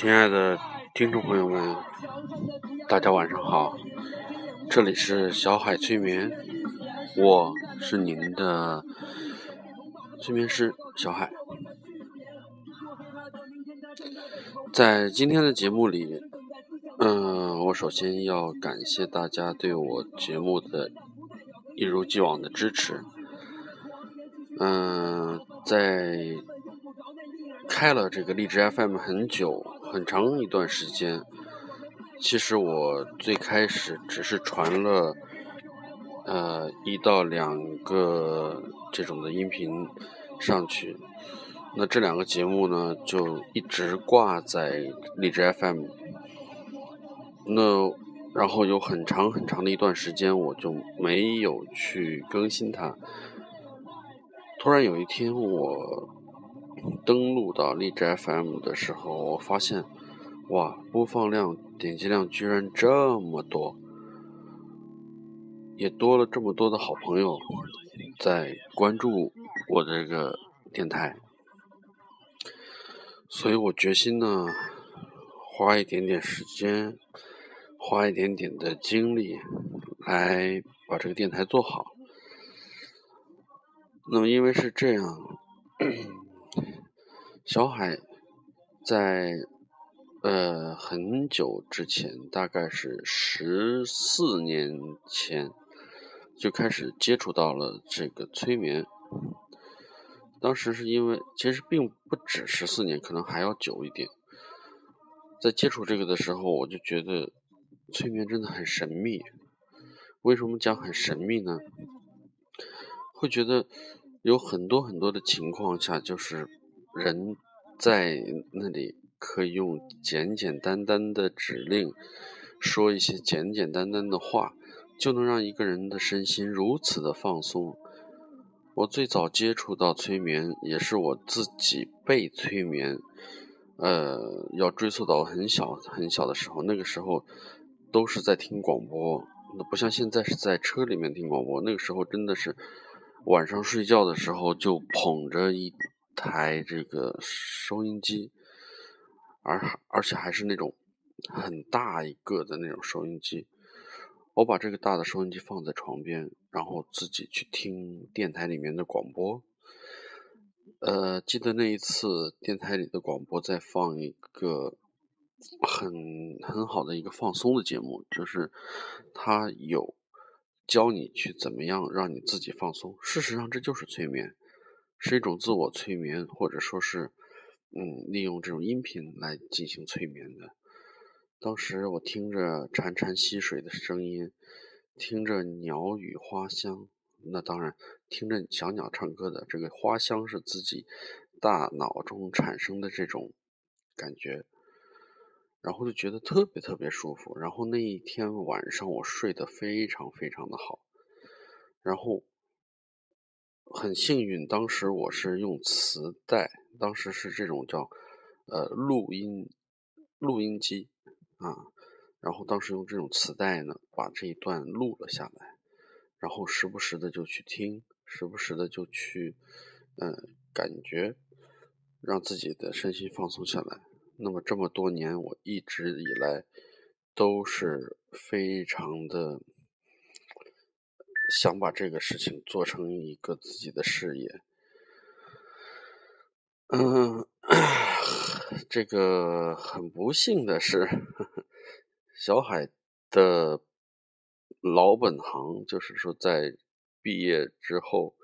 亲爱的听众朋友们，大家晚上好，这里是小海催眠，我是您的催眠师小海。在今天的节目里，嗯，我首先要感谢大家对我节目的一如既往的支持。嗯，在开了这个荔枝 FM 很久很长一段时间，其实我最开始只是传了呃一到两个这种的音频上去，那这两个节目呢就一直挂在荔枝 FM，那然后有很长很长的一段时间我就没有去更新它。突然有一天，我登录到荔枝 FM 的时候，我发现，哇，播放量、点击量居然这么多，也多了这么多的好朋友在关注我这个电台，所以我决心呢，花一点点时间，花一点点的精力，来把这个电台做好。那么，因为是这样，小海在呃很久之前，大概是十四年前就开始接触到了这个催眠。当时是因为，其实并不止十四年，可能还要久一点。在接触这个的时候，我就觉得催眠真的很神秘。为什么讲很神秘呢？会觉得。有很多很多的情况下，就是人在那里可以用简简单单的指令，说一些简简单单的话，就能让一个人的身心如此的放松。我最早接触到催眠，也是我自己被催眠，呃，要追溯到很小很小的时候，那个时候都是在听广播，那不像现在是在车里面听广播，那个时候真的是。晚上睡觉的时候就捧着一台这个收音机，而而且还是那种很大一个的那种收音机。我把这个大的收音机放在床边，然后自己去听电台里面的广播。呃，记得那一次电台里的广播在放一个很很好的一个放松的节目，就是它有。教你去怎么样让你自己放松，事实上这就是催眠，是一种自我催眠，或者说是，嗯，利用这种音频来进行催眠的。当时我听着潺潺溪水的声音，听着鸟语花香，那当然听着小鸟唱歌的这个花香是自己大脑中产生的这种感觉。然后就觉得特别特别舒服，然后那一天晚上我睡得非常非常的好，然后很幸运，当时我是用磁带，当时是这种叫呃录音录音机啊，然后当时用这种磁带呢把这一段录了下来，然后时不时的就去听，时不时的就去嗯感觉，让自己的身心放松下来。那么这么多年，我一直以来都是非常的想把这个事情做成一个自己的事业。嗯，这个很不幸的是，小海的老本行就是说，在毕业之后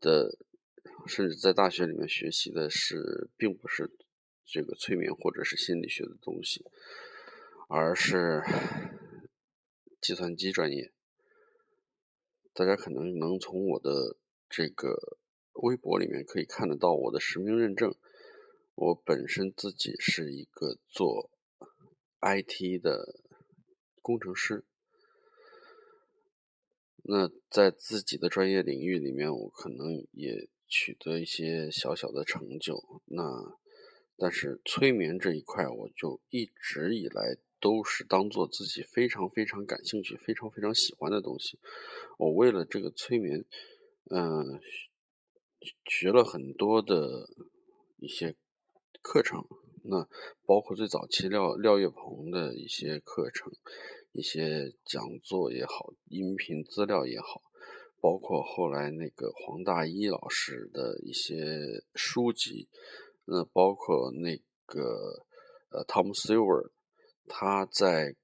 的，甚至在大学里面学习的是，并不是。这个催眠或者是心理学的东西，而是计算机专业。大家可能能从我的这个微博里面可以看得到我的实名认证。我本身自己是一个做 IT 的工程师。那在自己的专业领域里面，我可能也取得一些小小的成就。那但是催眠这一块，我就一直以来都是当做自己非常非常感兴趣、非常非常喜欢的东西。我为了这个催眠，嗯，学了很多的一些课程，那包括最早期廖廖月鹏的一些课程、一些讲座也好，音频资料也好，包括后来那个黄大一老师的一些书籍，那包括那个呃 Tom Silver，他在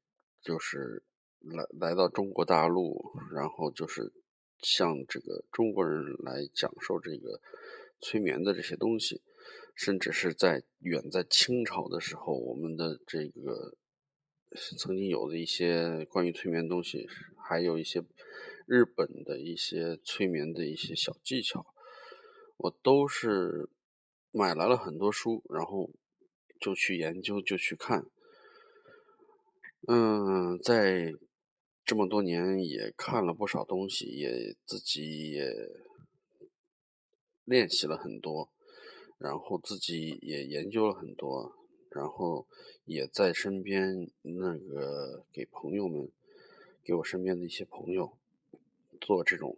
就是来来到中国大陆，然后就是向这个中国人来讲授这个催眠的这些东西。甚至是在远在清朝的时候，我们的这个曾经有的一些关于催眠东西，还有一些日本的一些催眠的一些小技巧，我都是买来了很多书，然后就去研究，就去看。嗯，在这么多年也看了不少东西，也自己也练习了很多。然后自己也研究了很多，然后也在身边那个给朋友们，给我身边的一些朋友做这种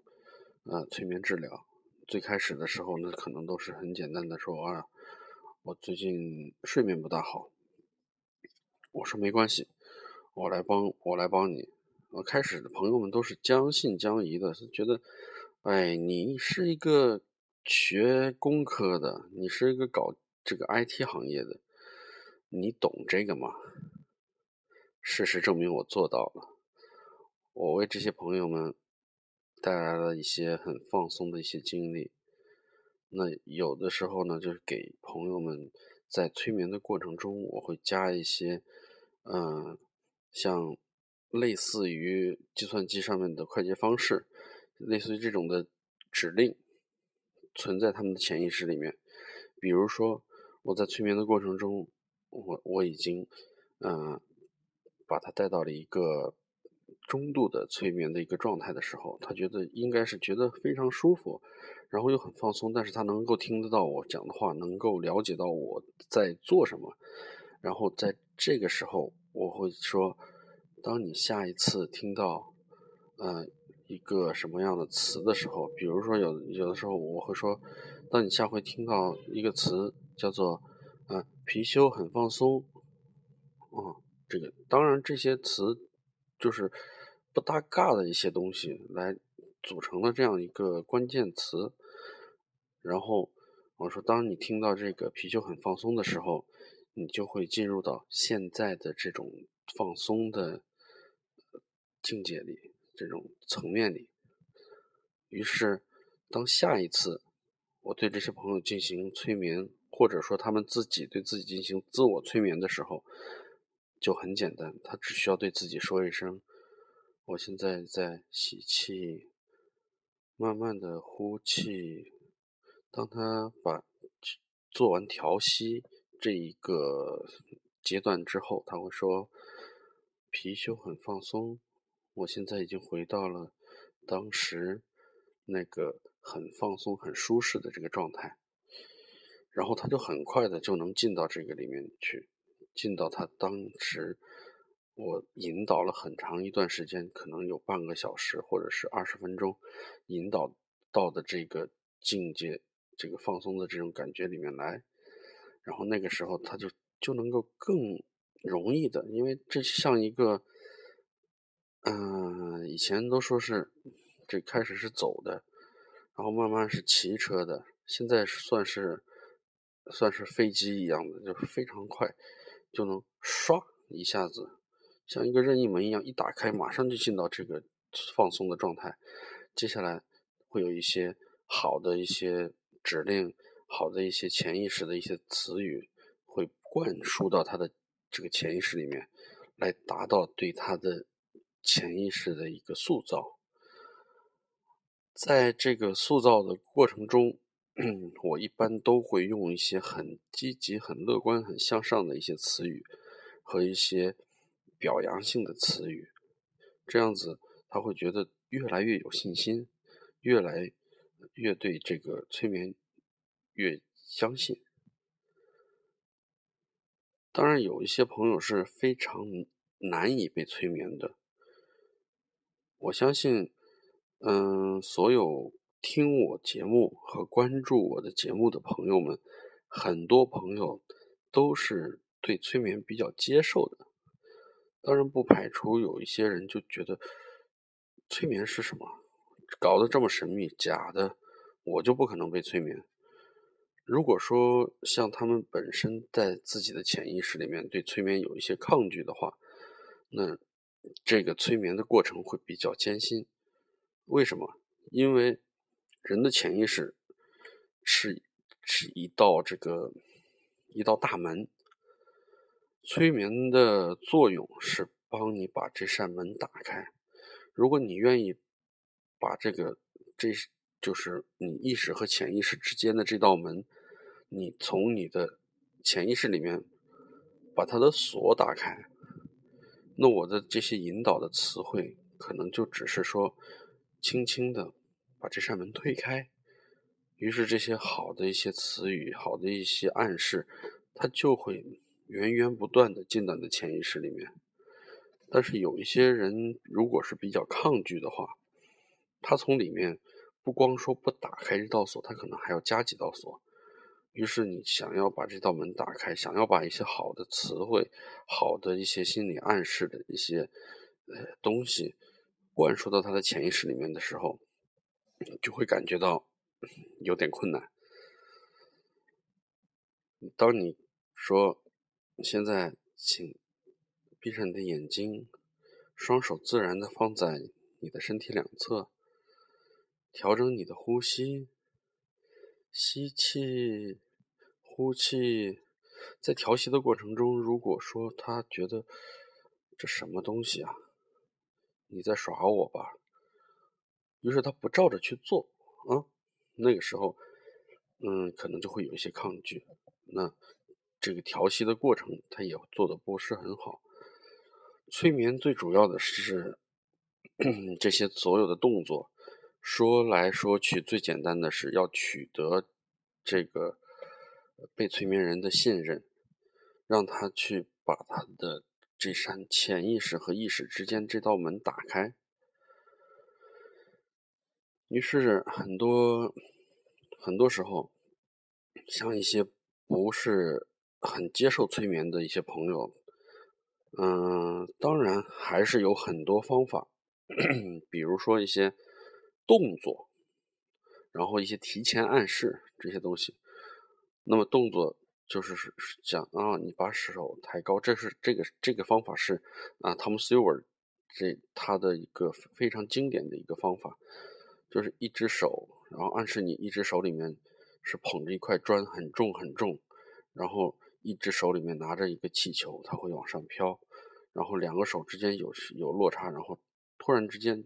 呃催眠治疗。最开始的时候呢，可能都是很简单的说啊，我最近睡眠不大好。我说没关系，我来帮我来帮你。我开始的朋友们都是将信将疑的，是觉得，哎，你是一个。学工科的，你是一个搞这个 IT 行业的，你懂这个吗？事实证明我做到了，我为这些朋友们带来了一些很放松的一些经历。那有的时候呢，就是给朋友们在催眠的过程中，我会加一些，嗯，像类似于计算机上面的快捷方式，类似于这种的指令。存在他们的潜意识里面，比如说我在催眠的过程中，我我已经嗯把他带到了一个中度的催眠的一个状态的时候，他觉得应该是觉得非常舒服，然后又很放松，但是他能够听得到我讲的话，能够了解到我在做什么，然后在这个时候我会说，当你下一次听到呃。一个什么样的词的时候，比如说有有的时候我会说，当你下回听到一个词叫做“呃貔貅很放松”，啊，这个当然这些词就是不搭嘎的一些东西来组成了这样一个关键词，然后我说，当你听到这个貔貅很放松的时候，你就会进入到现在的这种放松的境界里。这种层面里，于是当下一次我对这些朋友进行催眠，或者说他们自己对自己进行自我催眠的时候，就很简单，他只需要对自己说一声：“我现在在吸气，慢慢的呼气。”当他把做完调息这一个阶段之后，他会说：“貔貅很放松。”我现在已经回到了当时那个很放松、很舒适的这个状态，然后他就很快的就能进到这个里面去，进到他当时我引导了很长一段时间，可能有半个小时或者是二十分钟，引导到的这个境界、这个放松的这种感觉里面来，然后那个时候他就就能够更容易的，因为这像一个。嗯，以前都说是这开始是走的，然后慢慢是骑车的，现在算是算是飞机一样的，就是非常快，就能唰一下子像一个任意门一样一打开，马上就进到这个放松的状态。接下来会有一些好的一些指令，好的一些潜意识的一些词语会灌输到他的这个潜意识里面，来达到对他的。潜意识的一个塑造，在这个塑造的过程中，我一般都会用一些很积极、很乐观、很向上的一些词语和一些表扬性的词语，这样子他会觉得越来越有信心，越来越对这个催眠越相信。当然，有一些朋友是非常难以被催眠的。我相信，嗯，所有听我节目和关注我的节目的朋友们，很多朋友都是对催眠比较接受的。当然，不排除有一些人就觉得催眠是什么，搞得这么神秘，假的，我就不可能被催眠。如果说像他们本身在自己的潜意识里面对催眠有一些抗拒的话，那这个催眠的过程会比较艰辛。为什么？因为人的潜意识是是一道这个一道大门。催眠的作用是帮你把这扇门打开。如果你愿意把这个，这就是你意识和潜意识之间的这道门，你从你的潜意识里面把它的锁打开，那我的这些引导的词汇可能就只是说，轻轻的把这扇门推开。于是这些好的一些词语，好的一些暗示，它就会。源源不断的进到你的潜意识里面，但是有一些人如果是比较抗拒的话，他从里面不光说不打开这道锁，他可能还要加几道锁。于是你想要把这道门打开，想要把一些好的词汇、好的一些心理暗示的一些呃东西灌输到他的潜意识里面的时候，就会感觉到有点困难。当你说。现在，请闭上你的眼睛，双手自然的放在你的身体两侧，调整你的呼吸，吸气，呼气。在调息的过程中，如果说他觉得这什么东西啊，你在耍我吧，于是他不照着去做啊，那个时候，嗯，可能就会有一些抗拒。那。这个调息的过程，他也做的不是很好。催眠最主要的是 这些所有的动作，说来说去，最简单的是要取得这个被催眠人的信任，让他去把他的这扇潜意识和意识之间这道门打开。于是很多很多时候，像一些不是。很接受催眠的一些朋友，嗯，当然还是有很多方法，比如说一些动作，然后一些提前暗示这些东西。那么动作就是是讲啊，你把手抬高，这是这个这个方法是啊，Tom Silver 这他的一个非常经典的一个方法，就是一只手，然后暗示你一只手里面是捧着一块砖，很重很重，然后。一只手里面拿着一个气球，它会往上飘，然后两个手之间有有落差，然后突然之间，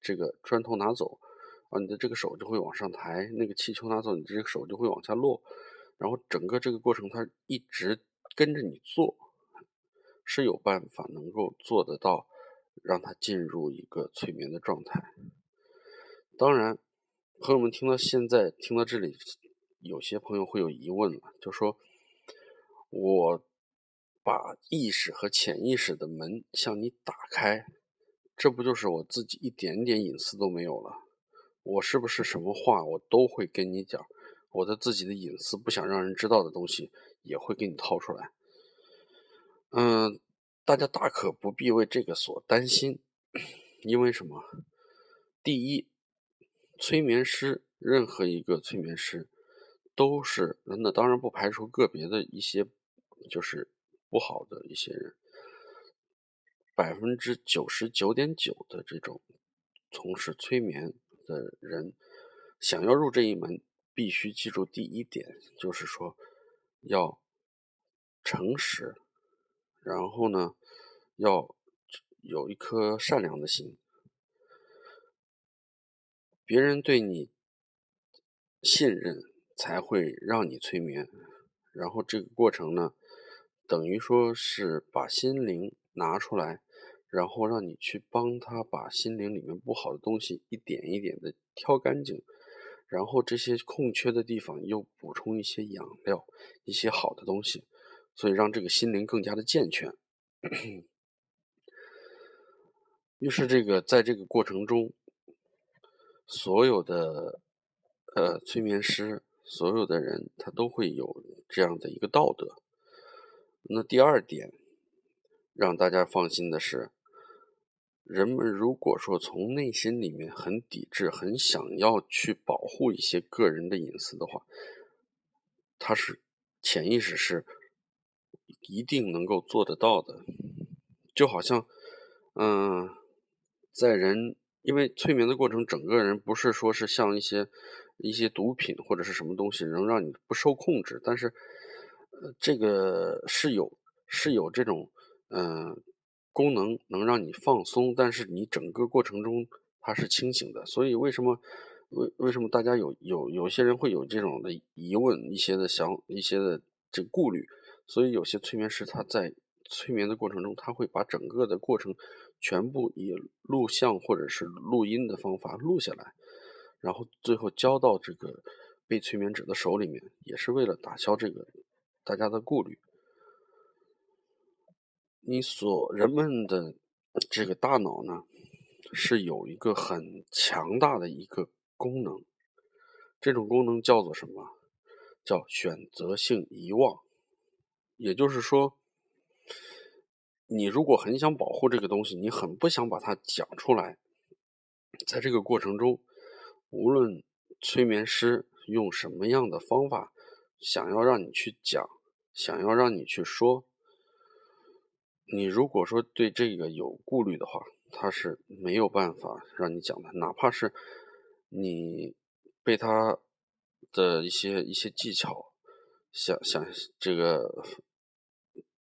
这个砖头拿走，你的这个手就会往上抬，那个气球拿走，你这个手就会往下落，然后整个这个过程它一直跟着你做，是有办法能够做得到，让它进入一个催眠的状态。当然，朋友们听到现在听到这里，有些朋友会有疑问了，就说。我把意识和潜意识的门向你打开，这不就是我自己一点点隐私都没有了？我是不是什么话我都会跟你讲？我的自己的隐私不想让人知道的东西也会给你掏出来。嗯，大家大可不必为这个所担心，因为什么？第一，催眠师，任何一个催眠师。都是那当然不排除个别的一些，就是不好的一些人。百分之九十九点九的这种从事催眠的人，想要入这一门，必须记住第一点，就是说要诚实，然后呢，要有一颗善良的心。别人对你信任。才会让你催眠，然后这个过程呢，等于说是把心灵拿出来，然后让你去帮他把心灵里面不好的东西一点一点的挑干净，然后这些空缺的地方又补充一些养料，一些好的东西，所以让这个心灵更加的健全。于是这个在这个过程中，所有的呃催眠师。所有的人他都会有这样的一个道德，那第二点，让大家放心的是，人们如果说从内心里面很抵制、很想要去保护一些个人的隐私的话，他是潜意识是一定能够做得到的。就好像，嗯，在人因为催眠的过程，整个人不是说是像一些一些毒品或者是什么东西能让你不受控制，但是。呃，这个是有是有这种嗯功能，能让你放松，但是你整个过程中它是清醒的。所以为什么为为什么大家有有有些人会有这种的疑问，一些的想一些的这顾虑？所以有些催眠师他在催眠的过程中，他会把整个的过程全部以录像或者是录音的方法录下来，然后最后交到这个被催眠者的手里面，也是为了打消这个。大家的顾虑，你所人们的这个大脑呢，是有一个很强大的一个功能，这种功能叫做什么？叫选择性遗忘。也就是说，你如果很想保护这个东西，你很不想把它讲出来，在这个过程中，无论催眠师用什么样的方法，想要让你去讲。想要让你去说，你如果说对这个有顾虑的话，他是没有办法让你讲的。哪怕是你被他的一些一些技巧，想想这个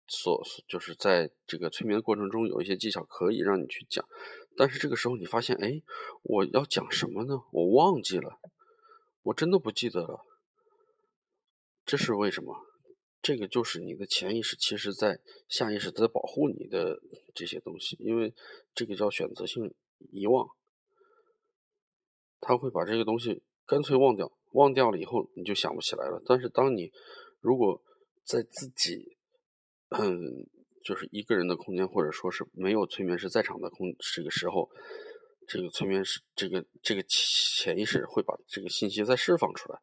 所就是在这个催眠的过程中有一些技巧可以让你去讲，但是这个时候你发现，哎，我要讲什么呢？我忘记了，我真的不记得了，这是为什么？这个就是你的潜意识，其实在下意识在保护你的这些东西，因为这个叫选择性遗忘，他会把这个东西干脆忘掉，忘掉了以后你就想不起来了。但是当你如果在自己，嗯，就是一个人的空间，或者说是没有催眠师在场的空这个时候，这个催眠师这个这个潜意识会把这个信息再释放出来，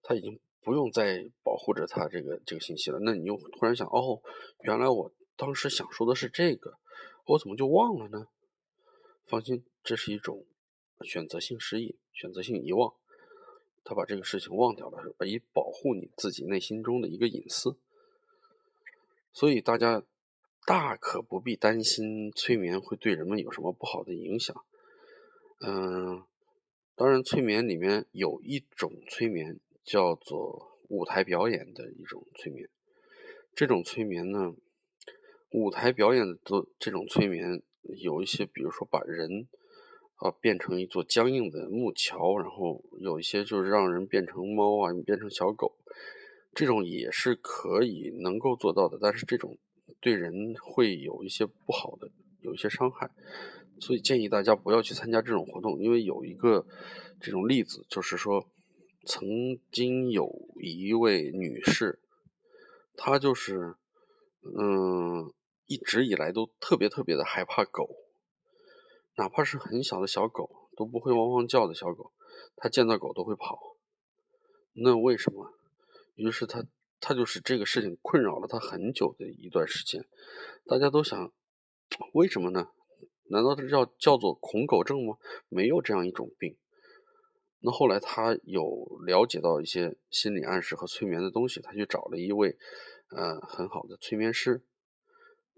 他已经。不用再保护着他这个这个信息了，那你又突然想，哦，原来我当时想说的是这个，我怎么就忘了呢？放心，这是一种选择性失忆、选择性遗忘，他把这个事情忘掉了，以保护你自己内心中的一个隐私。所以大家大可不必担心催眠会对人们有什么不好的影响。嗯，当然，催眠里面有一种催眠。叫做舞台表演的一种催眠，这种催眠呢，舞台表演的这种催眠有一些，比如说把人啊变成一座僵硬的木桥，然后有一些就是让人变成猫啊，变成小狗，这种也是可以能够做到的，但是这种对人会有一些不好的，有一些伤害，所以建议大家不要去参加这种活动，因为有一个这种例子，就是说。曾经有一位女士，她就是，嗯，一直以来都特别特别的害怕狗，哪怕是很小的小狗都不会汪汪叫的小狗，她见到狗都会跑。那为什么？于是她，她就是这个事情困扰了她很久的一段时间。大家都想，为什么呢？难道这叫叫做恐狗症吗？没有这样一种病。那后来他有了解到一些心理暗示和催眠的东西，他去找了一位，呃，很好的催眠师。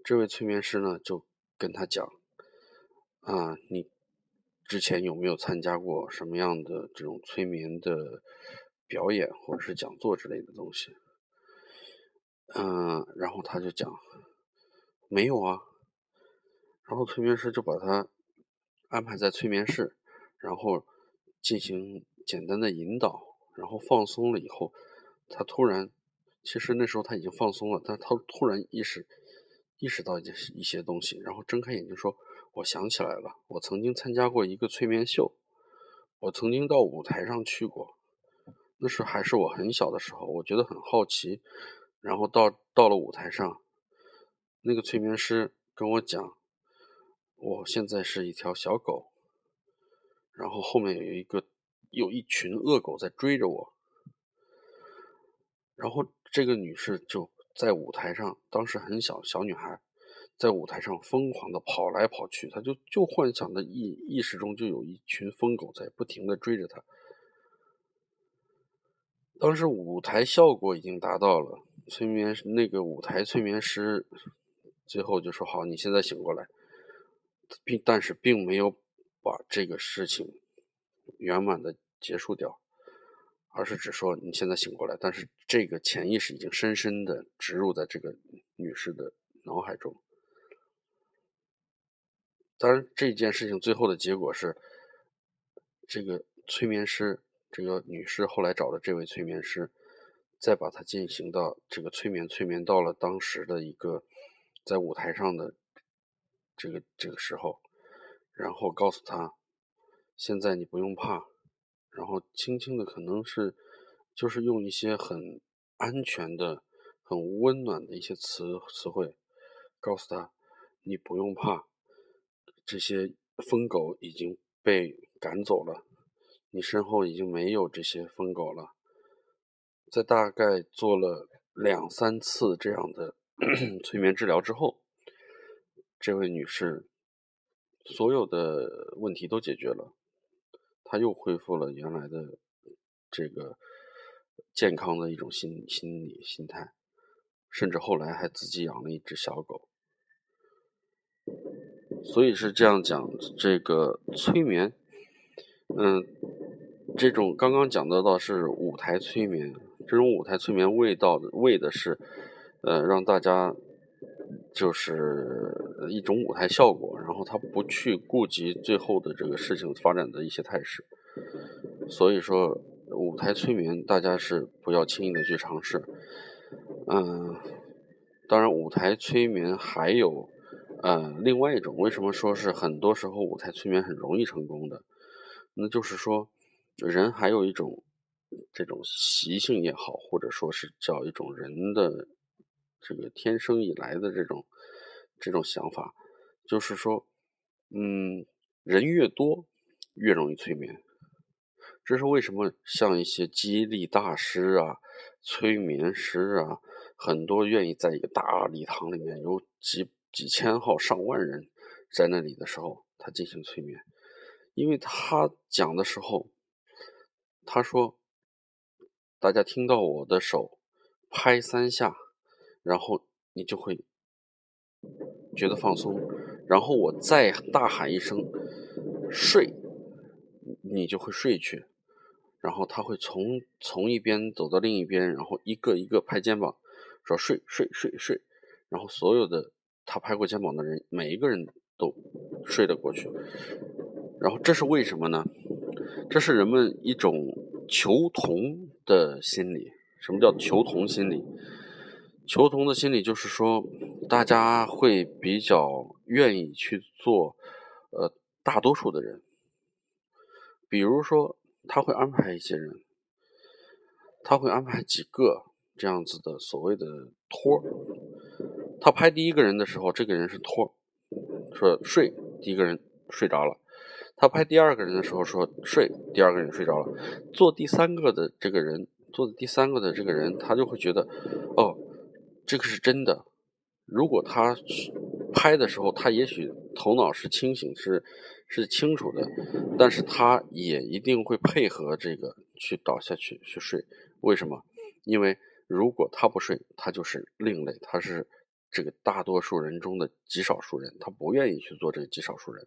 这位催眠师呢，就跟他讲，啊，你之前有没有参加过什么样的这种催眠的表演或者是讲座之类的东西？嗯，然后他就讲，没有啊。然后催眠师就把他安排在催眠室，然后。进行简单的引导，然后放松了以后，他突然，其实那时候他已经放松了，但他突然意识意识到一件一些东西，然后睁开眼睛说：“我想起来了，我曾经参加过一个催眠秀，我曾经到舞台上去过，那时还是我很小的时候，我觉得很好奇，然后到到了舞台上，那个催眠师跟我讲，我现在是一条小狗。”然后后面有一个，有一群恶狗在追着我，然后这个女士就在舞台上，当时很小小女孩，在舞台上疯狂的跑来跑去，她就就幻想的意意识中就有一群疯狗在不停的追着她。当时舞台效果已经达到了，催眠那个舞台催眠师最后就说：“好，你现在醒过来。”并但是并没有把这个事情圆满的结束掉。而是只说你现在醒过来，但是这个潜意识已经深深的植入在这个女士的脑海中。当然，这件事情最后的结果是，这个催眠师，这个女士后来找的这位催眠师，再把她进行到这个催眠，催眠到了当时的一个在舞台上的这个这个时候，然后告诉她，现在你不用怕。然后轻轻的，可能是就是用一些很安全的、很温暖的一些词词汇，告诉他：“你不用怕，这些疯狗已经被赶走了，你身后已经没有这些疯狗了。”在大概做了两三次这样的 催眠治疗之后，这位女士所有的问题都解决了。他又恢复了原来的这个健康的一种心心理心态，甚至后来还自己养了一只小狗。所以是这样讲，这个催眠，嗯，这种刚刚讲到的是舞台催眠，这种舞台催眠为到的为的是，呃，让大家。就是一种舞台效果，然后他不去顾及最后的这个事情发展的一些态势，所以说舞台催眠大家是不要轻易的去尝试。嗯，当然舞台催眠还有呃另外一种，为什么说是很多时候舞台催眠很容易成功的？那就是说人还有一种这种习性也好，或者说是叫一种人的。这个天生以来的这种这种想法，就是说，嗯，人越多越容易催眠。这是为什么？像一些激励大师啊、催眠师啊，很多愿意在一个大礼堂里面有几几千号、上万人在那里的时候，他进行催眠，因为他讲的时候，他说：“大家听到我的手拍三下。”然后你就会觉得放松，然后我再大喊一声“睡”，你就会睡去。然后他会从从一边走到另一边，然后一个一个拍肩膀，说“睡睡睡睡”。然后所有的他拍过肩膀的人，每一个人都睡了过去。然后这是为什么呢？这是人们一种求同的心理。什么叫求同心理？求同的心理就是说，大家会比较愿意去做，呃，大多数的人。比如说，他会安排一些人，他会安排几个这样子的所谓的托儿。他拍第一个人的时候，这个人是托儿，说睡，第一个人睡着了。他拍第二个人的时候说睡，第二个人睡着了。做第三个的这个人，做的第三个的这个人，他就会觉得，哦。这个是真的。如果他拍的时候，他也许头脑是清醒、是是清楚的，但是他也一定会配合这个去倒下去去睡。为什么？因为如果他不睡，他就是另类，他是这个大多数人中的极少数人，他不愿意去做这个极少数人，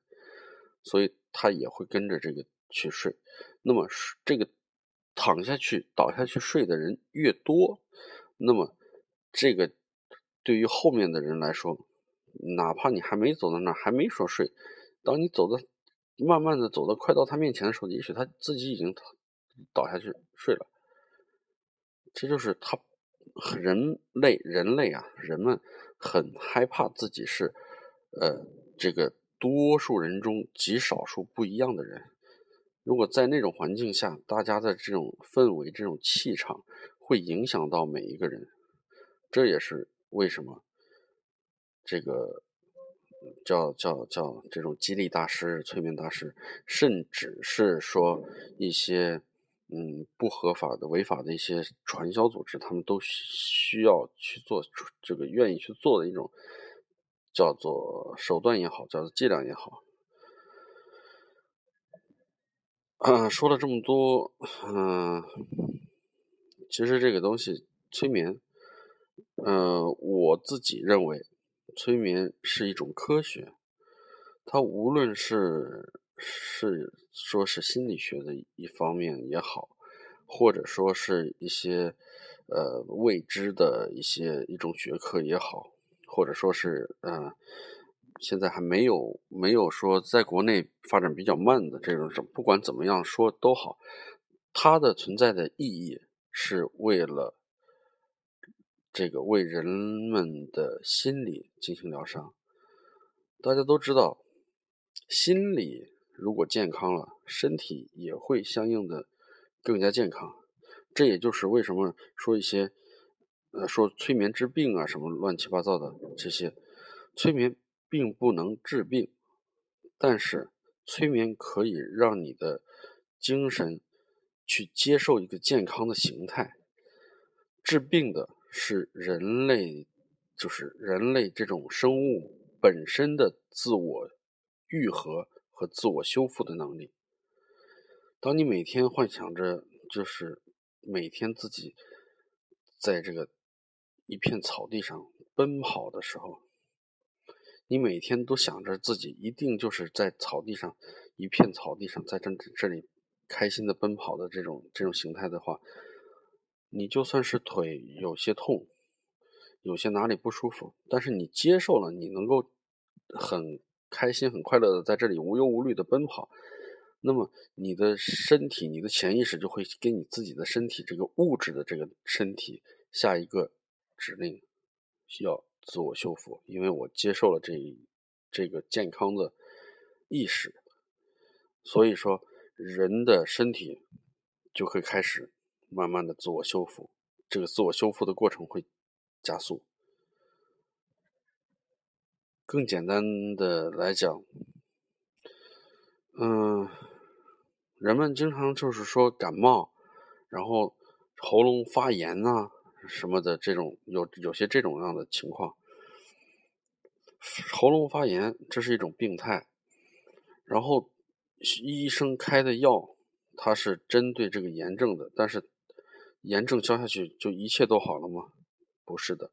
所以他也会跟着这个去睡。那么这个躺下去、倒下去睡的人越多，那么。这个对于后面的人来说，哪怕你还没走到那儿，还没说睡，当你走的慢慢的走到快到他面前的时候，也许他自己已经倒下去睡了。这就是他人类人类啊，人们很害怕自己是呃这个多数人中极少数不一样的人。如果在那种环境下，大家的这种氛围、这种气场，会影响到每一个人。这也是为什么这个叫叫叫这种激励大师、催眠大师，甚至是说一些嗯不合法的、违法的一些传销组织，他们都需要去做这个愿意去做的一种叫做手段也好，叫做伎俩也好。嗯，说了这么多，嗯，其实这个东西催眠，嗯，我自己认为催眠是一种科学，它无论是是说是心理学的一方面也好，或者说是一些呃未知的一些一种学科也好，或者说是嗯。现在还没有没有说在国内发展比较慢的这种，不管怎么样说都好，它的存在的意义是为了这个为人们的心理进行疗伤。大家都知道，心理如果健康了，身体也会相应的更加健康。这也就是为什么说一些呃说催眠治病啊什么乱七八糟的这些催眠。并不能治病，但是催眠可以让你的精神去接受一个健康的形态。治病的是人类，就是人类这种生物本身的自我愈合和自我修复的能力。当你每天幻想着，就是每天自己在这个一片草地上奔跑的时候。你每天都想着自己一定就是在草地上，一片草地上，在这这里开心的奔跑的这种这种形态的话，你就算是腿有些痛，有些哪里不舒服，但是你接受了，你能够很开心、很快乐的在这里无忧无虑的奔跑，那么你的身体、你的潜意识就会给你自己的身体这个物质的这个身体下一个指令，需要。自我修复，因为我接受了这这个健康的意识，所以说人的身体就会开始慢慢的自我修复，这个自我修复的过程会加速。更简单的来讲，嗯，人们经常就是说感冒，然后喉咙发炎呐。什么的这种有有些这种样的情况，喉咙发炎这是一种病态，然后医生开的药它是针对这个炎症的，但是炎症消下去就一切都好了吗？不是的，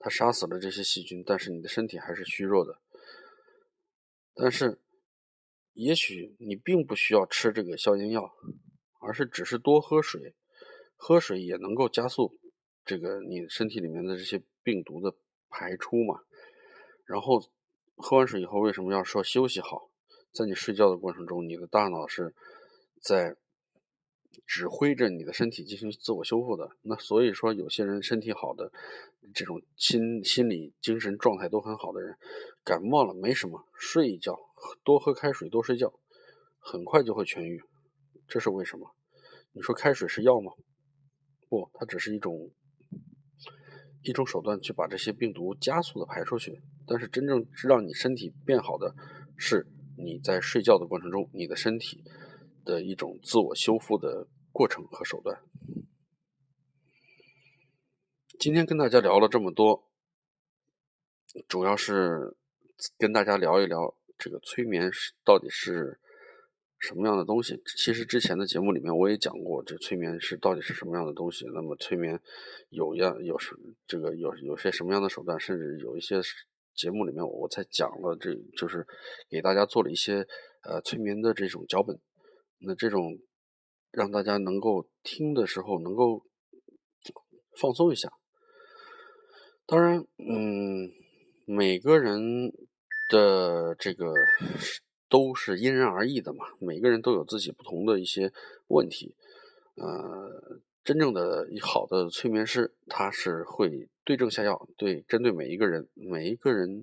它杀死了这些细菌，但是你的身体还是虚弱的。但是也许你并不需要吃这个消炎药，而是只是多喝水，喝水也能够加速。这个你身体里面的这些病毒的排出嘛，然后喝完水以后为什么要说休息好？在你睡觉的过程中，你的大脑是在指挥着你的身体进行自我修复的。那所以说，有些人身体好的，这种心心理精神状态都很好的人，感冒了没什么，睡一觉，多喝开水，多睡觉，很快就会痊愈。这是为什么？你说开水是药吗？不，它只是一种。一种手段去把这些病毒加速的排出去，但是真正让你身体变好的是你在睡觉的过程中，你的身体的一种自我修复的过程和手段。今天跟大家聊了这么多，主要是跟大家聊一聊这个催眠是到底是。什么样的东西？其实之前的节目里面我也讲过，这催眠是到底是什么样的东西。那么催眠有样有什这个有有些什么样的手段？甚至有一些节目里面我才讲了，这就是给大家做了一些呃催眠的这种脚本。那这种让大家能够听的时候能够放松一下。当然，嗯，每个人的这个。都是因人而异的嘛，每个人都有自己不同的一些问题。呃，真正的好的催眠师，他是会对症下药，对针对每一个人，每一个人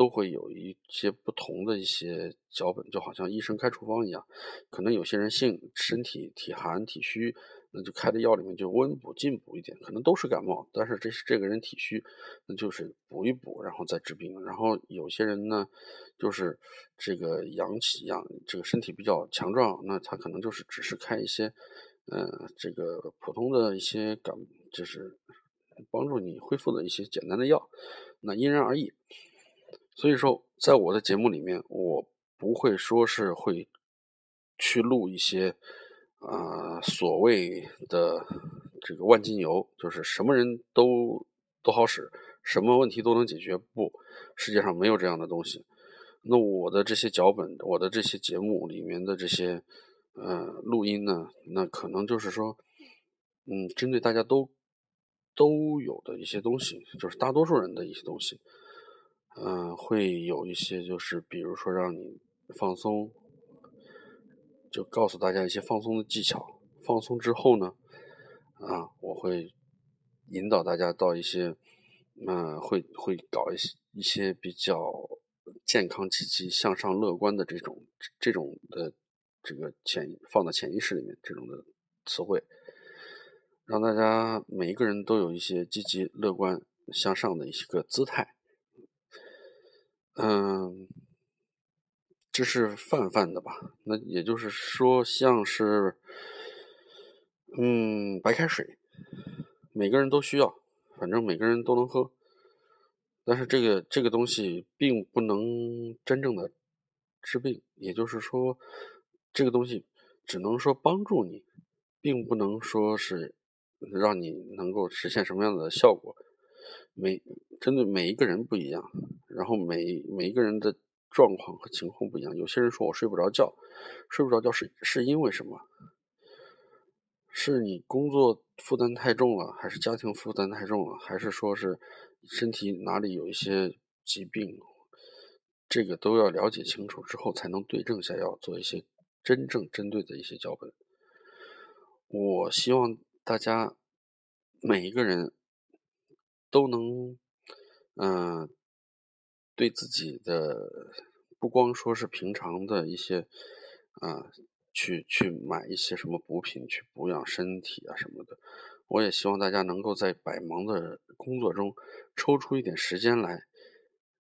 都会有一些不同的一些脚本，就好像医生开处方一样。可能有些人性身体体寒体虚。那就开的药里面就温补进补一点，可能都是感冒，但是这是这个人体虚，那就是补一补，然后再治病。然后有些人呢，就是这个阳气阳，这个身体比较强壮，那他可能就是只是开一些呃，这个普通的一些感，就是帮助你恢复的一些简单的药，那因人而异。所以说，在我的节目里面，我不会说是会去录一些啊所谓的这个万金油，就是什么人都都好使，什么问题都能解决。不，世界上没有这样的东西。那我的这些脚本，我的这些节目里面的这些呃录音呢，那可能就是说，嗯，针对大家都都有的一些东西，就是大多数人的一些东西，嗯，会有一些就是比如说让你放松，就告诉大家一些放松的技巧。放松之后呢，啊，我会引导大家到一些，嗯，会会搞一些一些比较。健康、积极、向上、乐观的这种、这种的这个潜放到潜意识里面，这种的词汇，让大家每一个人都有一些积极、乐观、向上的一些个姿态。嗯，这是泛泛的吧？那也就是说，像是嗯白开水，每个人都需要，反正每个人都能喝。但是这个这个东西并不能真正的治病，也就是说，这个东西只能说帮助你，并不能说是让你能够实现什么样的效果。每针对每一个人不一样，然后每每一个人的状况和情况不一样。有些人说我睡不着觉，睡不着觉是是因为什么？是你工作负担太重了，还是家庭负担太重了，还是说是？身体哪里有一些疾病，这个都要了解清楚之后，才能对症下药，做一些真正针对的一些脚本。我希望大家每一个人都能，嗯，对自己的不光说是平常的一些，啊，去去买一些什么补品去补养身体啊什么的。我也希望大家能够在百忙的工作中抽出一点时间来，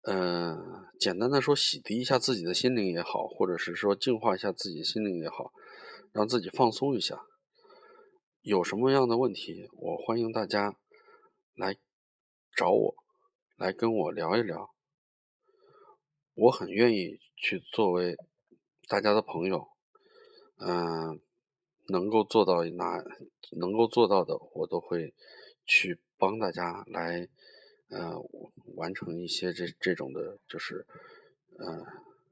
呃，简单的说洗涤一下自己的心灵也好，或者是说净化一下自己的心灵也好，让自己放松一下。有什么样的问题，我欢迎大家来找我，来跟我聊一聊。我很愿意去作为大家的朋友，嗯。能够做到哪能够做到的，我都会去帮大家来，呃，完成一些这这种的，就是呃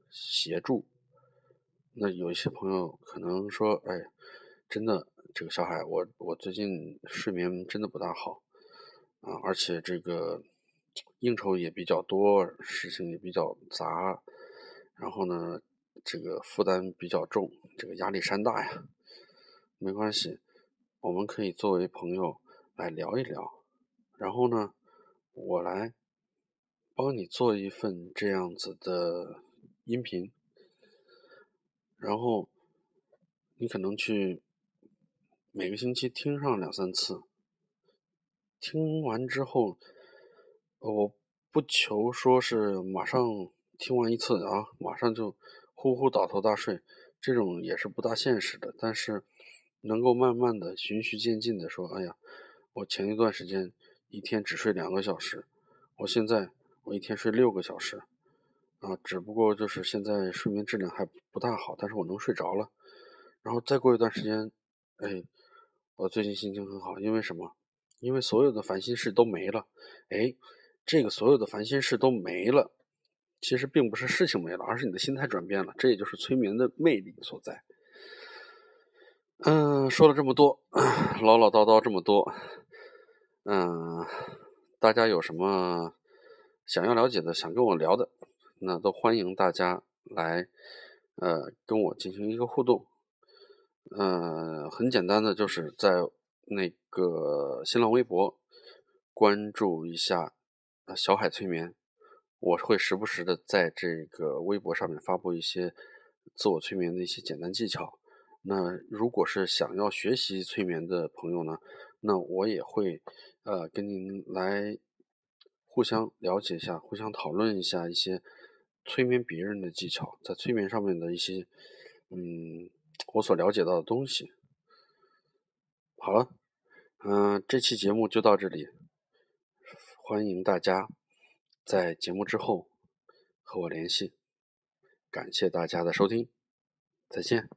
协助。那有一些朋友可能说，哎，真的，这个小海，我我最近睡眠真的不大好啊，而且这个应酬也比较多，事情也比较杂，然后呢，这个负担比较重，这个压力山大呀。没关系，我们可以作为朋友来聊一聊，然后呢，我来帮你做一份这样子的音频，然后你可能去每个星期听上两三次，听完之后，我不求说是马上听完一次啊，马上就呼呼倒头大睡，这种也是不大现实的，但是。能够慢慢的、循序渐进的说，哎呀，我前一段时间一天只睡两个小时，我现在我一天睡六个小时，啊，只不过就是现在睡眠质量还不大好，但是我能睡着了。然后再过一段时间，哎，我最近心情很好，因为什么？因为所有的烦心事都没了。哎，这个所有的烦心事都没了，其实并不是事情没了，而是你的心态转变了。这也就是催眠的魅力所在。嗯，说了这么多，唠唠叨叨这么多，嗯，大家有什么想要了解的、想跟我聊的，那都欢迎大家来，呃，跟我进行一个互动。嗯，很简单的，就是在那个新浪微博关注一下“小海催眠”，我会时不时的在这个微博上面发布一些自我催眠的一些简单技巧。那如果是想要学习催眠的朋友呢，那我也会，呃，跟您来互相了解一下，互相讨论一下一些催眠别人的技巧，在催眠上面的一些，嗯，我所了解到的东西。好了，嗯，这期节目就到这里，欢迎大家在节目之后和我联系，感谢大家的收听，再见。